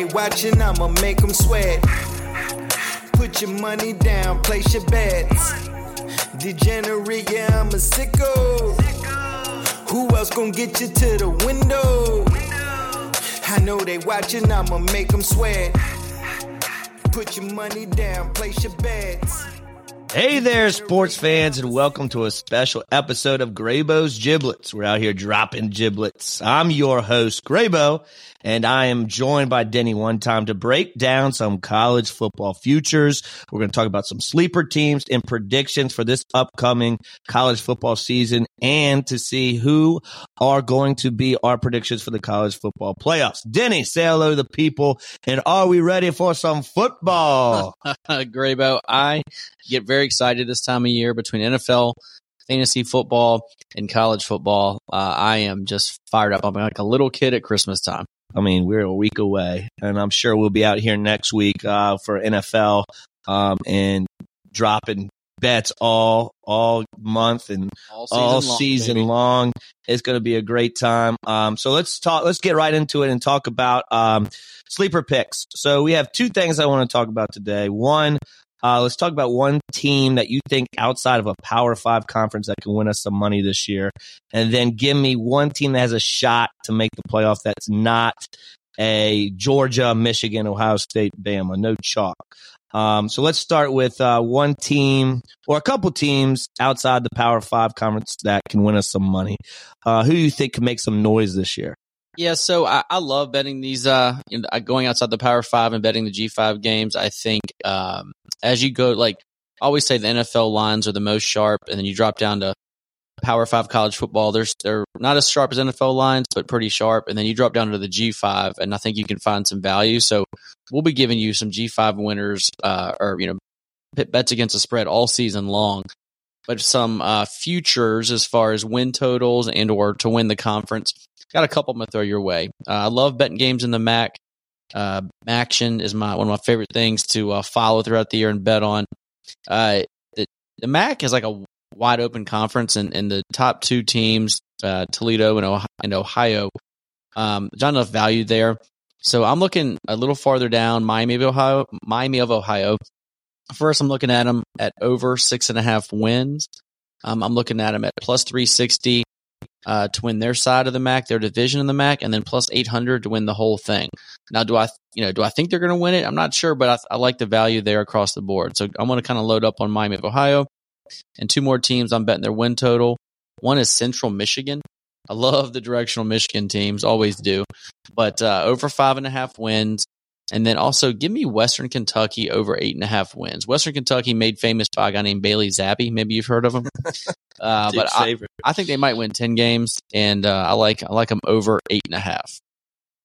they watching, I'ma make them sweat. Put your money down, place your bets. Degenerate, yeah, I'm a sicko. Who else gonna get you to the window? I know they watching, I'ma make them sweat. Put your money down, place your bets. Hey there, sports fans, and welcome to a special episode of Graybo's Giblets. We're out here dropping giblets. I'm your host, Graybo, and I am joined by Denny one time to break down some college football futures. We're going to talk about some sleeper teams and predictions for this upcoming college football season and to see who are going to be our predictions for the college football playoffs. Denny, say hello to the people, and are we ready for some football? Graybo, I get very excited this time of year between NFL, fantasy football, and college football. Uh, I am just fired up. I'm like a little kid at Christmas time. I mean, we're a week away, and I'm sure we'll be out here next week uh, for NFL um, and dropping bets all all month and All season all long, season long. It's going to be a great time. Um, so let's talk. Let's get right into it and talk about um, sleeper picks. So we have two things I want to talk about today. One, uh, let's talk about one team that you think outside of a Power Five conference that can win us some money this year, and then give me one team that has a shot to make the playoff that's not a Georgia, Michigan, Ohio State, Bama, no chalk. Um, so let's start with uh, one team or a couple teams outside the Power Five conference that can win us some money. Uh, who do you think can make some noise this year? Yeah, so I, I love betting these. Uh, going outside the Power Five and betting the G Five games. I think um, as you go, like I always say, the NFL lines are the most sharp, and then you drop down to Power Five college football. They're they're not as sharp as NFL lines, but pretty sharp. And then you drop down to the G Five, and I think you can find some value. So we'll be giving you some G Five winners, uh, or you know, pit bets against the spread all season long. But some uh, futures as far as win totals and or to win the conference. Got a couple I'm gonna throw your way. Uh, I love betting games in the MAC. Uh, action is my one of my favorite things to uh, follow throughout the year and bet on. Uh, the, the MAC is like a wide open conference, and, and the top two teams, uh, Toledo and Ohio, and Ohio, um, not enough value there. So I'm looking a little farther down, Miami of Ohio. Miami of Ohio. First, I'm looking at them at over six and a half wins. Um, I'm looking at them at plus 360 uh, to win their side of the MAC, their division in the MAC, and then plus 800 to win the whole thing. Now, do I, you know, do I think they're going to win it? I'm not sure, but I, I like the value there across the board. So I'm going to kind of load up on Miami of Ohio, and two more teams. I'm betting their win total. One is Central Michigan. I love the directional Michigan teams, always do, but uh, over five and a half wins. And then also give me Western Kentucky over eight and a half wins. Western Kentucky made famous by a guy named Bailey Zappe. Maybe you've heard of him. Uh, but I. I think they might win ten games, and uh, I like I like them over eight and a half.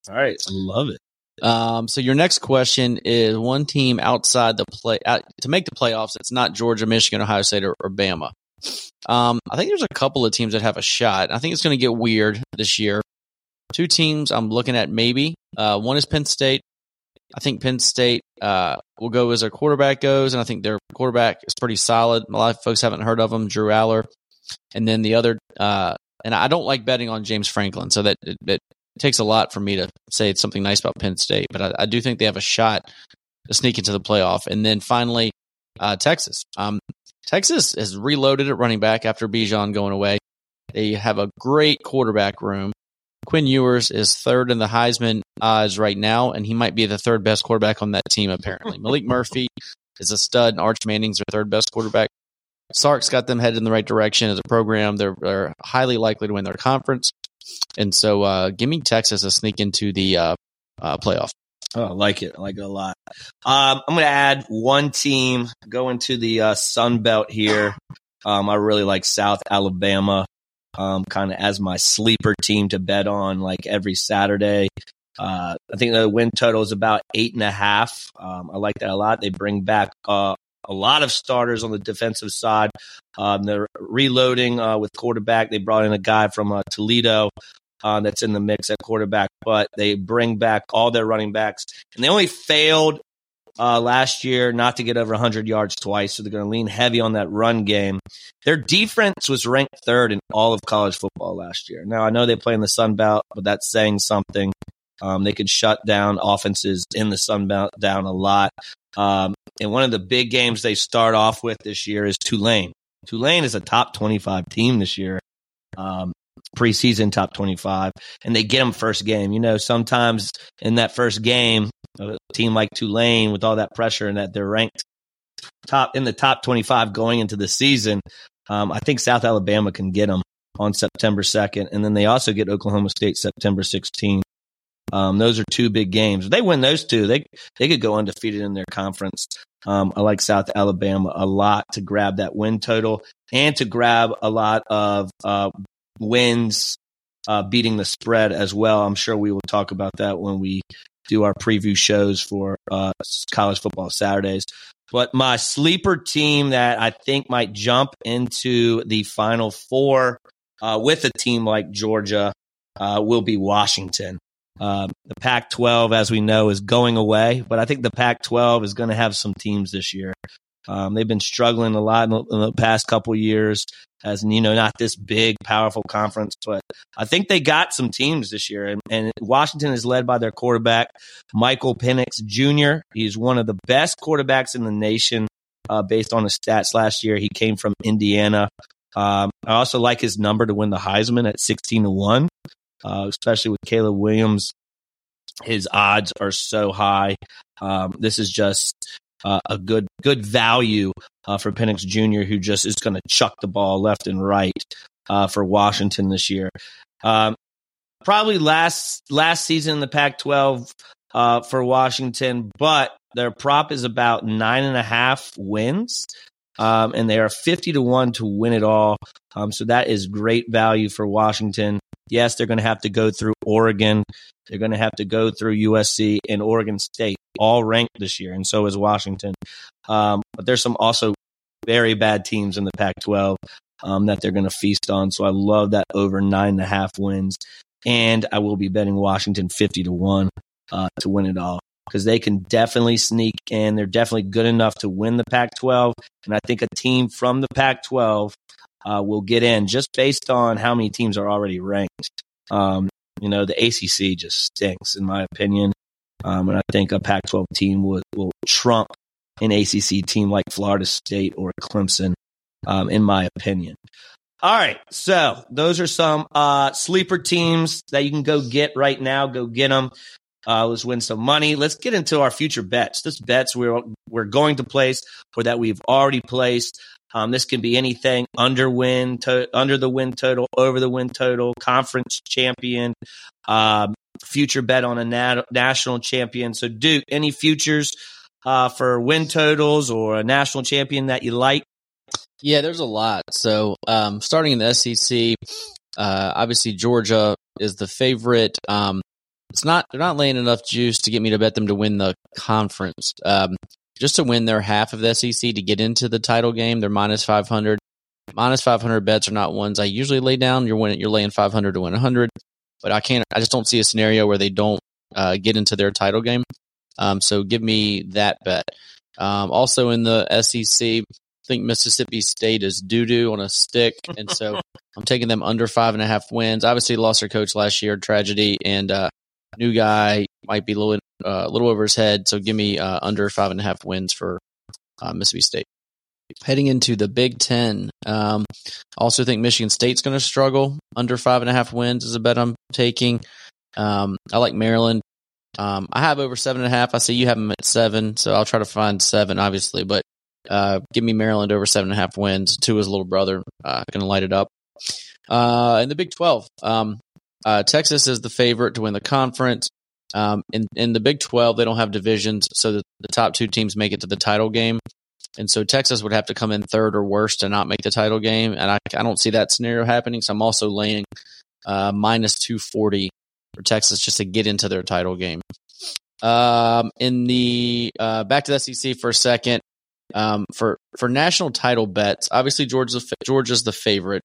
All right, I love it. Um, so your next question is one team outside the play out, to make the playoffs. It's not Georgia, Michigan, Ohio State, or, or Bama. Um, I think there's a couple of teams that have a shot. I think it's going to get weird this year. Two teams I'm looking at maybe. Uh, one is Penn State. I think Penn State uh, will go as their quarterback goes, and I think their quarterback is pretty solid. A lot of folks haven't heard of him, Drew Allar. And then the other, uh, and I don't like betting on James Franklin, so that it, it takes a lot for me to say something nice about Penn State, but I, I do think they have a shot to sneak into the playoff. And then finally, uh, Texas. Um, Texas has reloaded at running back after Bijan going away. They have a great quarterback room. Quinn Ewers is third in the Heisman odds right now, and he might be the third best quarterback on that team, apparently. Maalik Murphy is a stud, and Arch Manning's their third best quarterback. Sark's got them headed in the right direction as a program. They're, they're highly likely to win their conference. And so, uh, give me Texas a sneak into the uh, uh, playoff. Oh, I like it. I like it a lot. Um, I'm going to add one team going to the uh, Sun Belt here. Um, I really like South Alabama, um, kind of as my sleeper team to bet on like every Saturday. Uh, I think the win total is about eight and a half. Um, I like that a lot. They bring back uh, a lot of starters on the defensive side. Um, they're reloading uh, with quarterback. They brought in a guy from uh, Toledo uh, that's in the mix at quarterback, but they bring back all their running backs. And they only failed uh, last year not to get over 100 yards twice, so they're going to lean heavy on that run game. Their defense was ranked third in all of college football last year. Now, I know they play in the Sun Belt, but that's saying something. Um, they could shut down offenses in the Sun Belt down a lot. Um, and one of the big games they start off with this year is Tulane. Tulane is a top 25 team this year. Um, preseason top 25 and they get them first game. You know, sometimes in that first game, a team like Tulane with all that pressure and that they're ranked top in the top 25 going into the season, um, I think South Alabama can get them on September 2nd. And then they also get Oklahoma State September 16th. Um, those are two big games. If they win those two, they they could go undefeated in their conference. Um, I like South Alabama a lot to grab that win total and to grab a lot of uh, wins uh, beating the spread as well. I'm sure we will talk about that when we do our preview shows for uh, college football Saturdays. But my sleeper team that I think might jump into the final four uh, with a team like Georgia uh, will be Washington. Um, the Pac 12, as we know, is going away, but I think the Pac 12 is going to have some teams this year. Um, they've been struggling a lot in the, in the past couple years as, you know, not this big, powerful conference, but I think they got some teams this year. And, and Washington is led by their quarterback, Michael Penix Jr. He's one of the best quarterbacks in the nation uh, based on his stats last year. He came from Indiana. Um, I also like his number to win the Heisman at 16 to 1, uh, especially with Caleb Williams. His odds are so high. Um, this is just uh, a good good value uh, for Penix Jr., who just is going to chuck the ball left and right uh, for Washington this year. Um, probably last last season in the Pac-12 uh, for Washington, but their prop is about nine and a half wins. Um, and they are 50 to 1 to win it all. Um, so that is great value for Washington. Yes, they're going to have to go through Oregon. They're going to have to go through USC and Oregon State, all ranked this year, and so is Washington. Um, but there's some also very bad teams in the Pac-12 um, that they're going to feast on. So I love that over nine and a half wins, and I will be betting Washington 50 to one uh, to win it all because they can definitely sneak in. They're definitely good enough to win the Pac-12, and I think a team from the Pac-12 uh, will get in just based on how many teams are already ranked. Um, you know, the ACC just stinks, in my opinion. Um, and I think a Pac 12 team will, will trump an ACC team like Florida State or Clemson, um, in my opinion. All right. So those are some uh, sleeper teams that you can go get right now. Go get them. Uh, let's win some money. Let's get into our future bets. This bets we're we're going to place or that we've already placed. Um, this can be anything under win, to, under the win total, over the win total, conference champion, um, future bet on a nat- national champion. So, Duke, any futures uh, for win totals or a national champion that you like? Yeah, there's a lot. So, um, starting in the SEC, uh, obviously Georgia is the favorite. Um, it's not they're not laying enough juice to get me to bet them to win the conference. Um, just to win their half of the SEC to get into the title game. They're minus 500. Minus 500 bets are not ones I usually lay down. You're winning, you're laying 500 to win 100, but I can't, I just don't see a scenario where they don't uh, get into their title game. Um, so give me that bet. Um, also in the SEC, I think Mississippi State is doo doo on a stick. And so I'm taking them under five and a half wins. Obviously lost their coach last year, tragedy, and, uh, new guy might be a little uh, little over his head. So give me uh, under five and a half wins for uh, Mississippi State. Heading into the Big Ten, um, also think Michigan State's going to struggle. Under five and a half wins is a bet I'm taking. Um, I like Maryland. Um, I have over seven and a half. I see you have them at seven, so I'll try to find seven, obviously. But uh, give me Maryland over seven and a half wins. Tua's little brother, uh, going to light it up. Uh, in the Big Twelve, um, uh, Texas is the favorite to win the conference. Um, in in the Big Twelve, they don't have divisions, so the, the top two teams make it to the title game, and so Texas would have to come in third or worse to not make the title game, and I I don't see that scenario happening. So I'm also laying uh, minus two forty for Texas just to get into their title game. Um, in the uh, back to the SEC for a second. Um, for for national title bets, obviously Georgia's Georgia's the favorite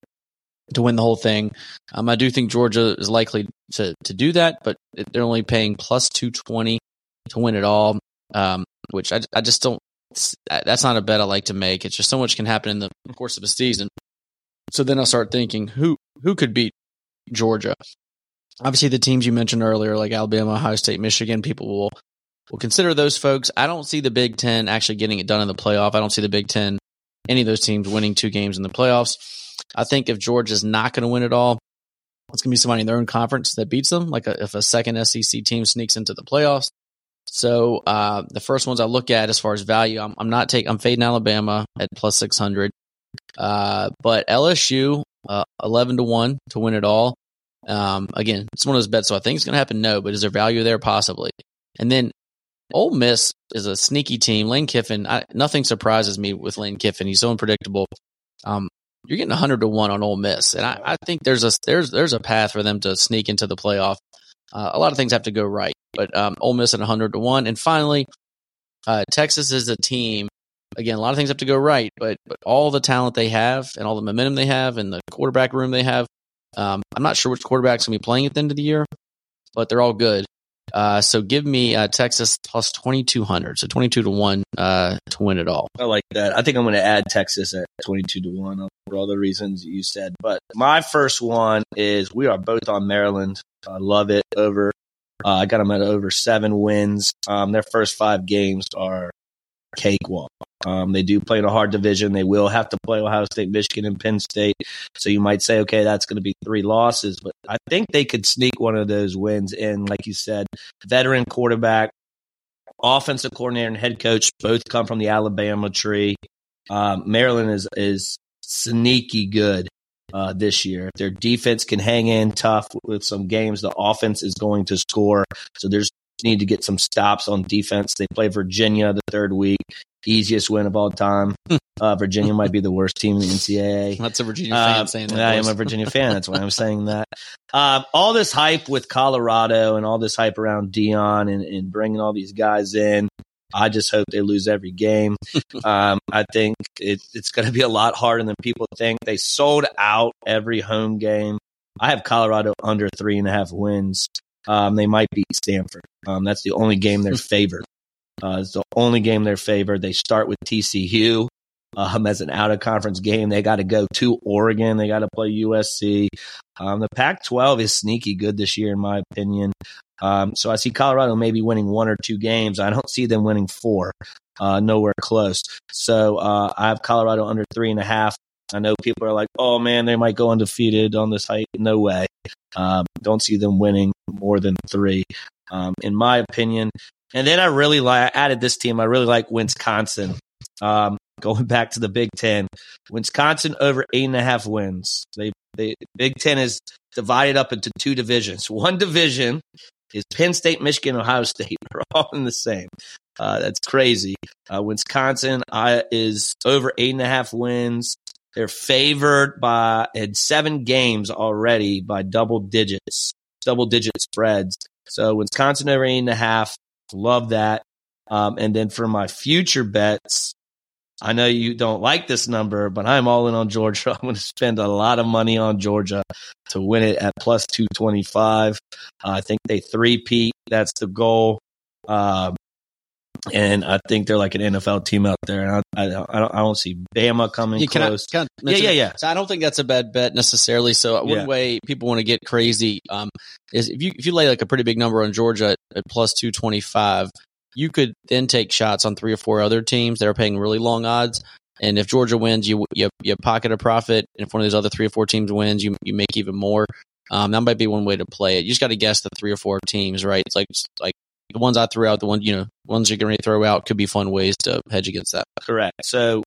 to win the whole thing. Um, I do think Georgia is likely to to do that, but they're only paying plus two twenty to win it all, um, which I I just don't. That's not a bet I like to make. It's just so much can happen in the course of a season. So then I start thinking who who could beat Georgia. obviously the teams you mentioned earlier, like Alabama, Ohio State, Michigan, people will will consider those folks. I don't see the Big Ten actually getting it done in the playoff. I don't see the Big Ten, any of those teams winning two games in the playoffs. I think if Georgia's not going to win it all, it's going to be somebody in their own conference that beats them, like a, if a second SEC team sneaks into the playoffs. So uh, the first ones I look at as far as value, I'm, I'm not taking, I'm fading Alabama at plus 600. Uh, but LSU, uh, 11 to 1 to win it all. Um, again, it's one of those bets. So I think it's going to happen. No, but is there value there? Possibly. And then Ole Miss is a sneaky team. Lane Kiffin, I, nothing surprises me with Lane Kiffin. He's so unpredictable. Um, you're getting 100 to 1 on Ole Miss. And I, I, think there's a, there's, there's a path for them to sneak into the playoff. Uh, a lot of things have to go right, but, um, Ole Miss at 100 to 1. And finally, uh, Texas is a team. Again, a lot of things have to go right, but, but all the talent they have and all the momentum they have and the quarterback room they have, um, I'm not sure which quarterback's going to be playing at the end of the year, but they're all good. Uh, so give me uh, Texas plus 2,200. So 22 to 1 uh, to win it all. I like that. I think I'm going to add Texas at 22 to 1 for all the reasons you said. But my first one is we are both on Maryland. I love it over. Uh, I got them at over seven wins. Um, their first five games are cakewalk. Um, they do play in a hard division. They will have to play Ohio State, Michigan, and Penn State. So you might say, okay, that's going to be three losses, but I think they could sneak one of those wins in. Like you said, veteran quarterback, offensive coordinator, and head coach both come from the Alabama tree. Um, Maryland is is sneaky good uh, this year. If their defense can hang in tough with some games, the offense is going to score. So there's need to get some stops on defense. They play Virginia the third week easiest win of all time. Uh, Virginia might be the worst team in the NCAA. That's a Virginia fan uh, saying that. I am a Virginia fan. That's why I'm saying that. Uh, all this hype with Colorado and all this hype around Deion and, and bringing all these guys in. I just hope they lose every game. Um, I think it, it's going to be a lot harder than people think. They sold out every home game. I have Colorado under three and a half wins. Um, they might beat Stanford. Um, that's the only game they're favored. Uh, it's the only game they're favored. They start with TCU um, as an out of conference game. They got to go to Oregon. They got to play USC. Um, the Pac 12 is sneaky good this year, in my opinion. Um, so I see Colorado maybe winning one or two games. I don't see them winning four, uh, nowhere close. So uh, I have Colorado under three and a half. I know people are like, oh man, they might go undefeated on this height. No way. Um, don't see them winning more than three. Um, in my opinion, and then I really like, added this team. I really like Wisconsin. Um, going back to the Big Ten, Wisconsin over eight and a half wins. They, they, Big Ten is divided up into two divisions. One division is Penn State, Michigan, Ohio State. They're all in the same. Uh, that's crazy. Uh, Wisconsin is over eight and a half wins. They're favored by in seven games already by double digits, double digit spreads. So Wisconsin over eight and a half. Love that. Um, and then for my future bets, I know you don't like this number, but I'm all in on Georgia. I'm going to spend a lot of money on Georgia to win it at plus 225. Uh, I think they three-peat. That's the goal. Um, and I think they're like an NFL team out there. And I, I, I, don't, I don't see Bama coming Yeah, can I- close. can I yeah, yeah, yeah. So I don't think that's a bad bet necessarily. So one Yeah. way people want to get crazy um, is if you if you lay like a pretty big number on Georgia at, at plus two twenty five, you could then take shots on three or four other teams that are paying really long odds. And if Georgia wins, you you you pocket a profit. And if one of those other three or four teams wins, you you make even more. Um, that might be one way to play it. You just got to guess the three or four teams, right? It's like like the ones I threw out, the one you know ones you're going to throw out could be fun ways to hedge against that. Correct. So,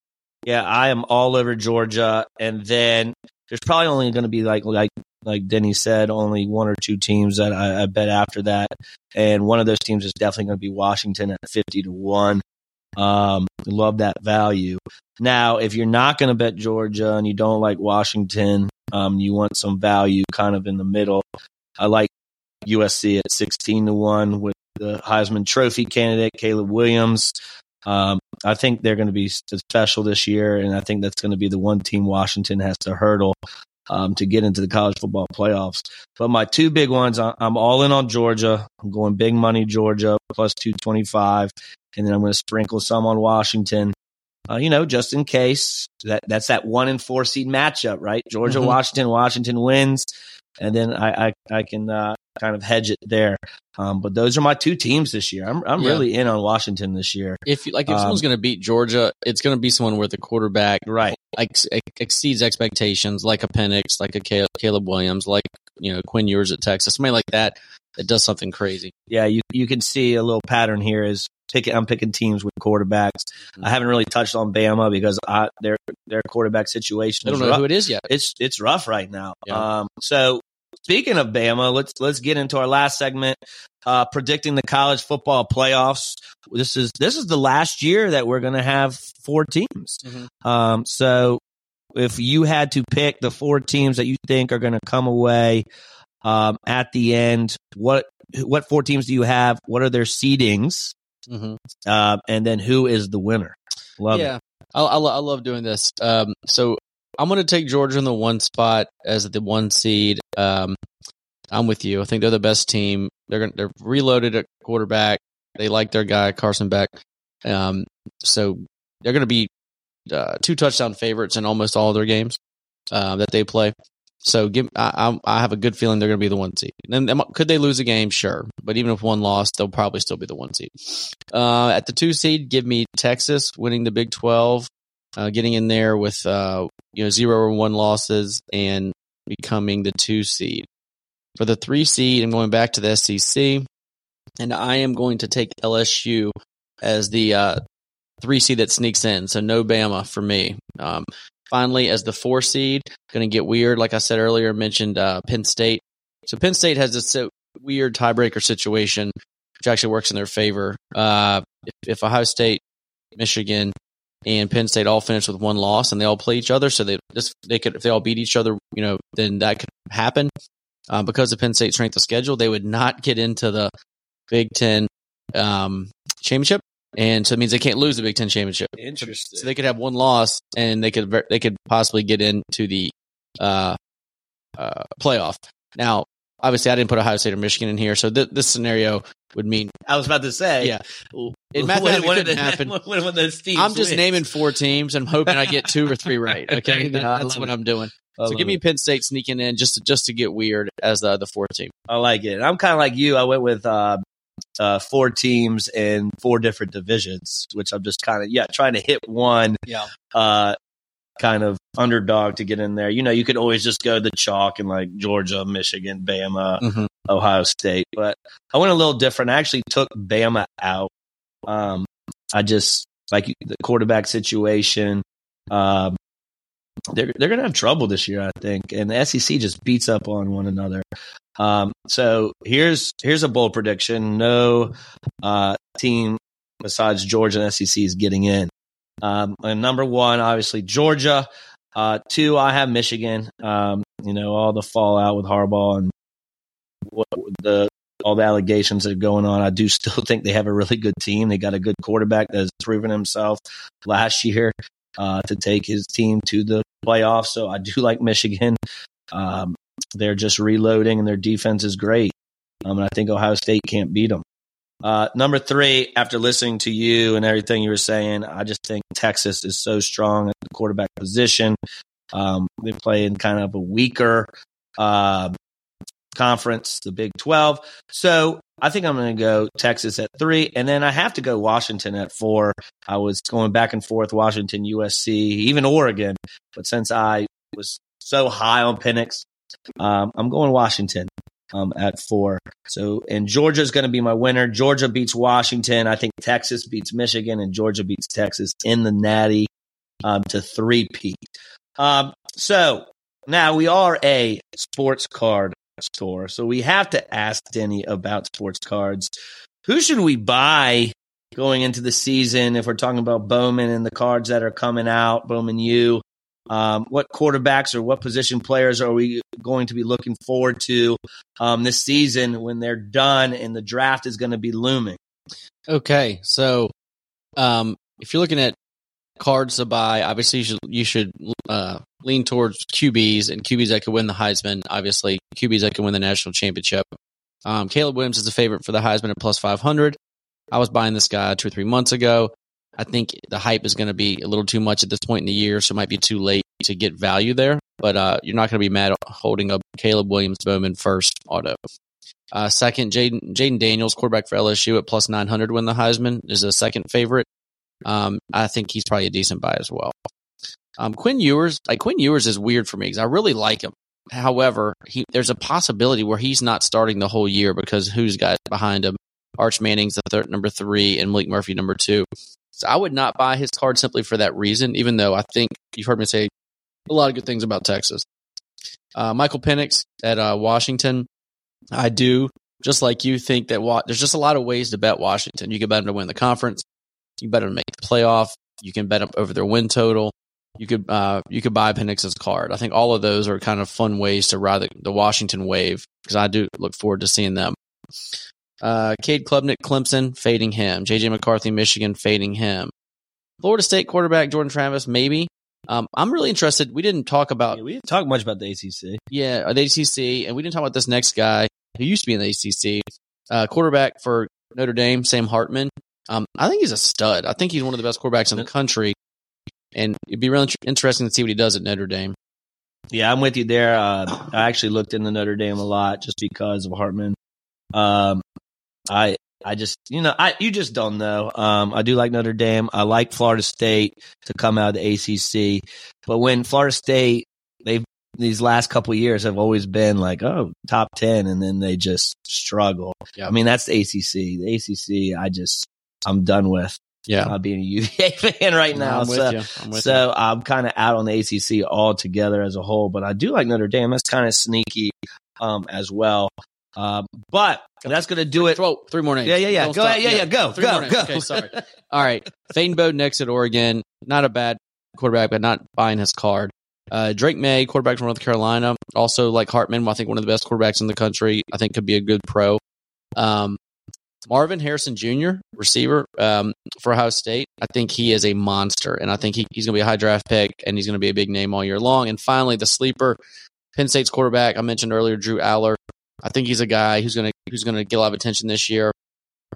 yeah, I am all over Georgia, and then there's probably only going to be like like like Denny said, only one or two teams that I, I bet after that, and one of those teams is definitely going to be Washington at fifty to one. Um, love that value. Now, if you're not going to bet Georgia and you don't like Washington, um, you want some value kind of in the middle. I like USC at sixteen to one with the Heisman Trophy candidate Caleb Williams. Um, I think they're going to be special this year, and I think that's going to be the one team Washington has to hurdle um, to get into the college football playoffs. But my two big ones, I'm all in on Georgia. I'm going big money Georgia plus 225, and then I'm going to sprinkle some on Washington. Uh, you know, just in case that that's that one and four seed matchup, right? Georgia, Mhm. Washington, Washington wins. And then I I, I can uh, kind of hedge it there. Um, but those are my two teams this year. I'm I'm Yeah. really in on Washington this year. If you like, if Um, someone's going to beat Georgia, it's going to be someone where the quarterback Right. like ex- exceeds expectations, like a Penix, like a Caleb Williams, like you know Quinn Ewers at Texas, somebody like that that does something crazy. Yeah, you you can see a little pattern here is picking I'm picking teams with quarterbacks. I haven't really touched on Bama because I, their their quarterback situation I don't know rough. who it is yet. it's it's rough right now. Yeah. Um, so speaking of Bama, let's let's get into our last segment, uh, predicting the college football playoffs. This is this is the last year that we're going to have four teams. Mhm. Um, so if you had to pick the four teams that you think are going to come away um, at the end, what what four teams do you have? What are their seedings? Hmm Uh, and then who is the winner? Love it. yeah, I, I, I love doing this. Um, so I'm going to take Georgia in the one spot as the one seed. Um, I'm with you. I think they're the best team. They're gonna, they're reloaded at quarterback. They like their guy Carson Beck. Um, so they're going to be uh, two touchdown favorites in almost all of their games uh, that they play. So give I, I have a good feeling they're going to be the one seed. And could they lose a game? Sure, but even if one loss, they'll probably still be the one seed. Uh, at the two seed, give me Texas winning the Big Twelve, uh, getting in there with uh, you know zero or one losses and becoming the two seed. For the three seed, I'm going back to the SEC, and I am going to take LSU as the uh, three seed that sneaks in. So no Bama for me. Um, finally, as the four seed, going to get weird. Like I said earlier, mentioned uh, Penn State. So Penn State has this uh, weird tiebreaker situation, which actually works in their favor. Uh, if, if Ohio State, Michigan, and Penn State all finish with one loss and they all play each other, so they just they could if they all beat each other, you know, then that could happen. Uh, because of Penn State's strength of schedule, they would not get into the Big Ten um, championship, and so it means they can't lose the Big Ten championship. Interesting. So they could have one loss, and they could they could possibly get into the uh, uh, playoff. Now, obviously, I didn't put Ohio State or Michigan in here, so th- this scenario would mean I was about to say, yeah. It When- mathematically when couldn't happen. Those teams I'm just win. naming four teams and I'm hoping I get two or three right. Okay, that's what it. I'm doing. I So give me it. Penn State sneaking in just to, just to get weird as the the fourth team. I like it. I'm kind of like you. I went with uh, uh, four teams in four different divisions, which I'm just kind of yeah trying to hit one Yeah. uh, kind of underdog to get in there. You know, you could always just go the chalk and like Georgia, Michigan, Bama, Mhm. Ohio State, but I went a little different. I actually took Bama out. Um, I just like the quarterback situation. Um, they're they're gonna have trouble this year, I think, and the SEC just beats up on one another. Um, so here's here's a bold prediction: no uh, team besides Georgia and SEC is getting in. Um, and number one, obviously Georgia. Uh, two, I have Michigan. Um, you know all the fallout with Harbaugh and what the all the allegations that are going on. I do still think they have a really good team. They got a good quarterback that has proven himself last year uh, to take his team to the playoffs. So I do like Michigan. Um, they're just reloading, and their defense is great. Um, and I think Ohio State can't beat them. Uh, number three, after listening to you and everything you were saying, I just think Texas is so strong at the quarterback position. Um, they play in kind of a weaker uh, conference, the Big 12. So I think I'm going to go Texas at three, and then I have to go Washington at four. I was going back and forth, Washington, USC, even Oregon, but since I was so high on Penix, um, I'm going Washington um, at four. So, and Georgia is going to be my winner. Georgia beats Washington. I think Texas beats Michigan, and Georgia beats Texas in the Natty um, to three peat. Um, so now we are a sports card store, so we have to ask Denny about sports cards. Who should we buy going into the season if we're talking about Bowman and the cards that are coming out? Bowman U. Um, what quarterbacks or what position players are we going to be looking forward to um, this season when they're done and the draft is going to be looming? Okay, so um, if you're looking at cards to buy, obviously you should you should uh, lean towards QBs and QBs that could win the Heisman. Obviously, QBs that can win the national championship. Um, Caleb Williams is a favorite for the Heisman at plus five hundred. I was buying this guy two or three months ago. I think the hype is going to be a little too much at this point in the year, so it might be too late to get value there. but uh, you're not going to be mad holding up Caleb Williams Bowman first auto. Uh, second, Jayden Daniels, quarterback for LSU at plus 900 win the Heisman, is a second favorite. Um, I think he's probably a decent buy as well. Um, Quinn Ewers, like Quinn Ewers is weird for me because I really like him. However, he, there's a possibility where he's not starting the whole year because who's got behind him? Arch Manning's the third, number three, and Maalik Murphy number two. So I would not buy his card simply for that reason, even though I think you've heard me say a lot of good things about Texas. Uh, Michael Penix at uh, Washington, I do just like you think that wa- there's just a lot of ways to bet Washington. You can bet them to win the conference. You bet them make the playoff. You can bet them over their win total. You could uh, you could buy Penix's card. I think all of those are kind of fun ways to ride the, the Washington wave because I do look forward to seeing them. Uh, Cade Klubnik, Clemson, fading him. JJ McCarthy, Michigan, fading him. Florida State quarterback Jordan Travis, maybe. Um, I'm really interested. We didn't talk about Yeah, we didn't talk much about the ACC. yeah, the ACC, and we didn't talk about this next guy who used to be in the ACC, uh, quarterback for Notre Dame, Sam Hartman. Um, I think he's a stud. I think he's one of the best quarterbacks in the country, and it'd be really interesting to see what he does at Notre Dame. Yeah, I'm with you there. Uh, I actually looked into Notre Dame a lot just because of Hartman. Um, I I just you know I you just don't know. Um, I do like Notre Dame. I like Florida State to come out of the ACC, but when Florida State they've these last couple of years have always been like oh top ten, and then they just struggle. Yeah. I mean that's the ACC. The ACC, I just I'm done with Yeah, uh, being a UVA fan right now. I'm so. I'm so I'm kind of out on the ACC altogether as a whole, but I do like Notre Dame. That's kind of sneaky um, as well. Um, but that's going to do it. Throw three more names. Yeah, yeah, yeah. Don't Go ahead. Yeah, yeah. Go, Three more go, names. go. Okay, sorry. All right. Thane Nix at Oregon. Not a bad quarterback, but not buying his card. Uh, Drake Maye, quarterback from North Carolina. Also, like Hartman, I think one of the best quarterbacks in the country. I think could be a good pro. Um, Marvin Harrison Jr., receiver um, for Ohio State. I think he is a monster, and I think he, he's going to be a high draft pick, and he's going to be a big name all year long. And finally, the sleeper, Penn State's quarterback I mentioned earlier, Drew Allar. I think he's a guy who's going to who's going to get a lot of attention this year.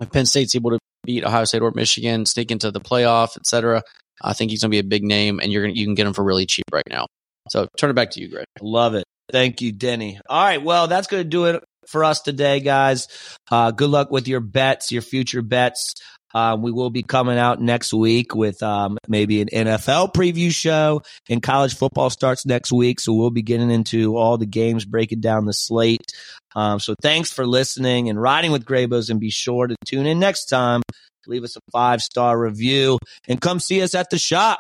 If Penn State's able to beat Ohio State or Michigan, sneak into the playoff, etc., I think he's going to be a big name, and you're to, you can get him for really cheap right now. So turn it back to you, Greg. Love it. Thank you, Denny. All right. Well, that's going to do it for us today, guys. Uh, good luck with your bets, your future bets. Um, we will be coming out next week with um, maybe an NFL preview show, and college football starts next week. So we'll be getting into all the games, breaking down the slate. Um, so thanks for listening and riding with Graybos, and be sure to tune in next time. Leave us a five star review and come see us at the shop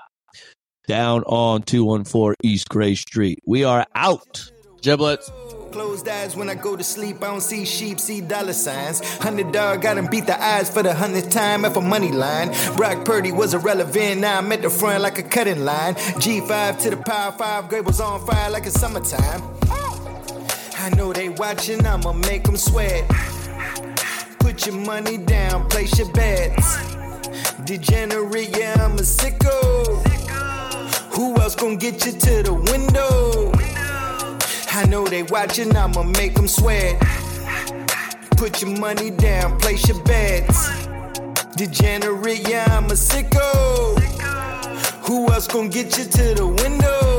down on 214 East Gray Street. We are out. Giblets. Closed eyes when I go to sleep, I don't see sheep, see dollar signs. Hundred dog got him beat the eyes for the hundredth time at a money line. Brock Purdy was irrelevant, now I'm at the front like a cutting line. G5 to the power five, grade was on fire like it's summertime. I know they watching, I'ma make them sweat. Put your money down, place your bets. Degenerate, yeah, I'm a sicko. Who else gonna get you to the window? I know they watching, I'ma make them sweat. Put your money down, place your bets. Degenerate, yeah, I'm a sicko. Who else gonna get you to the window?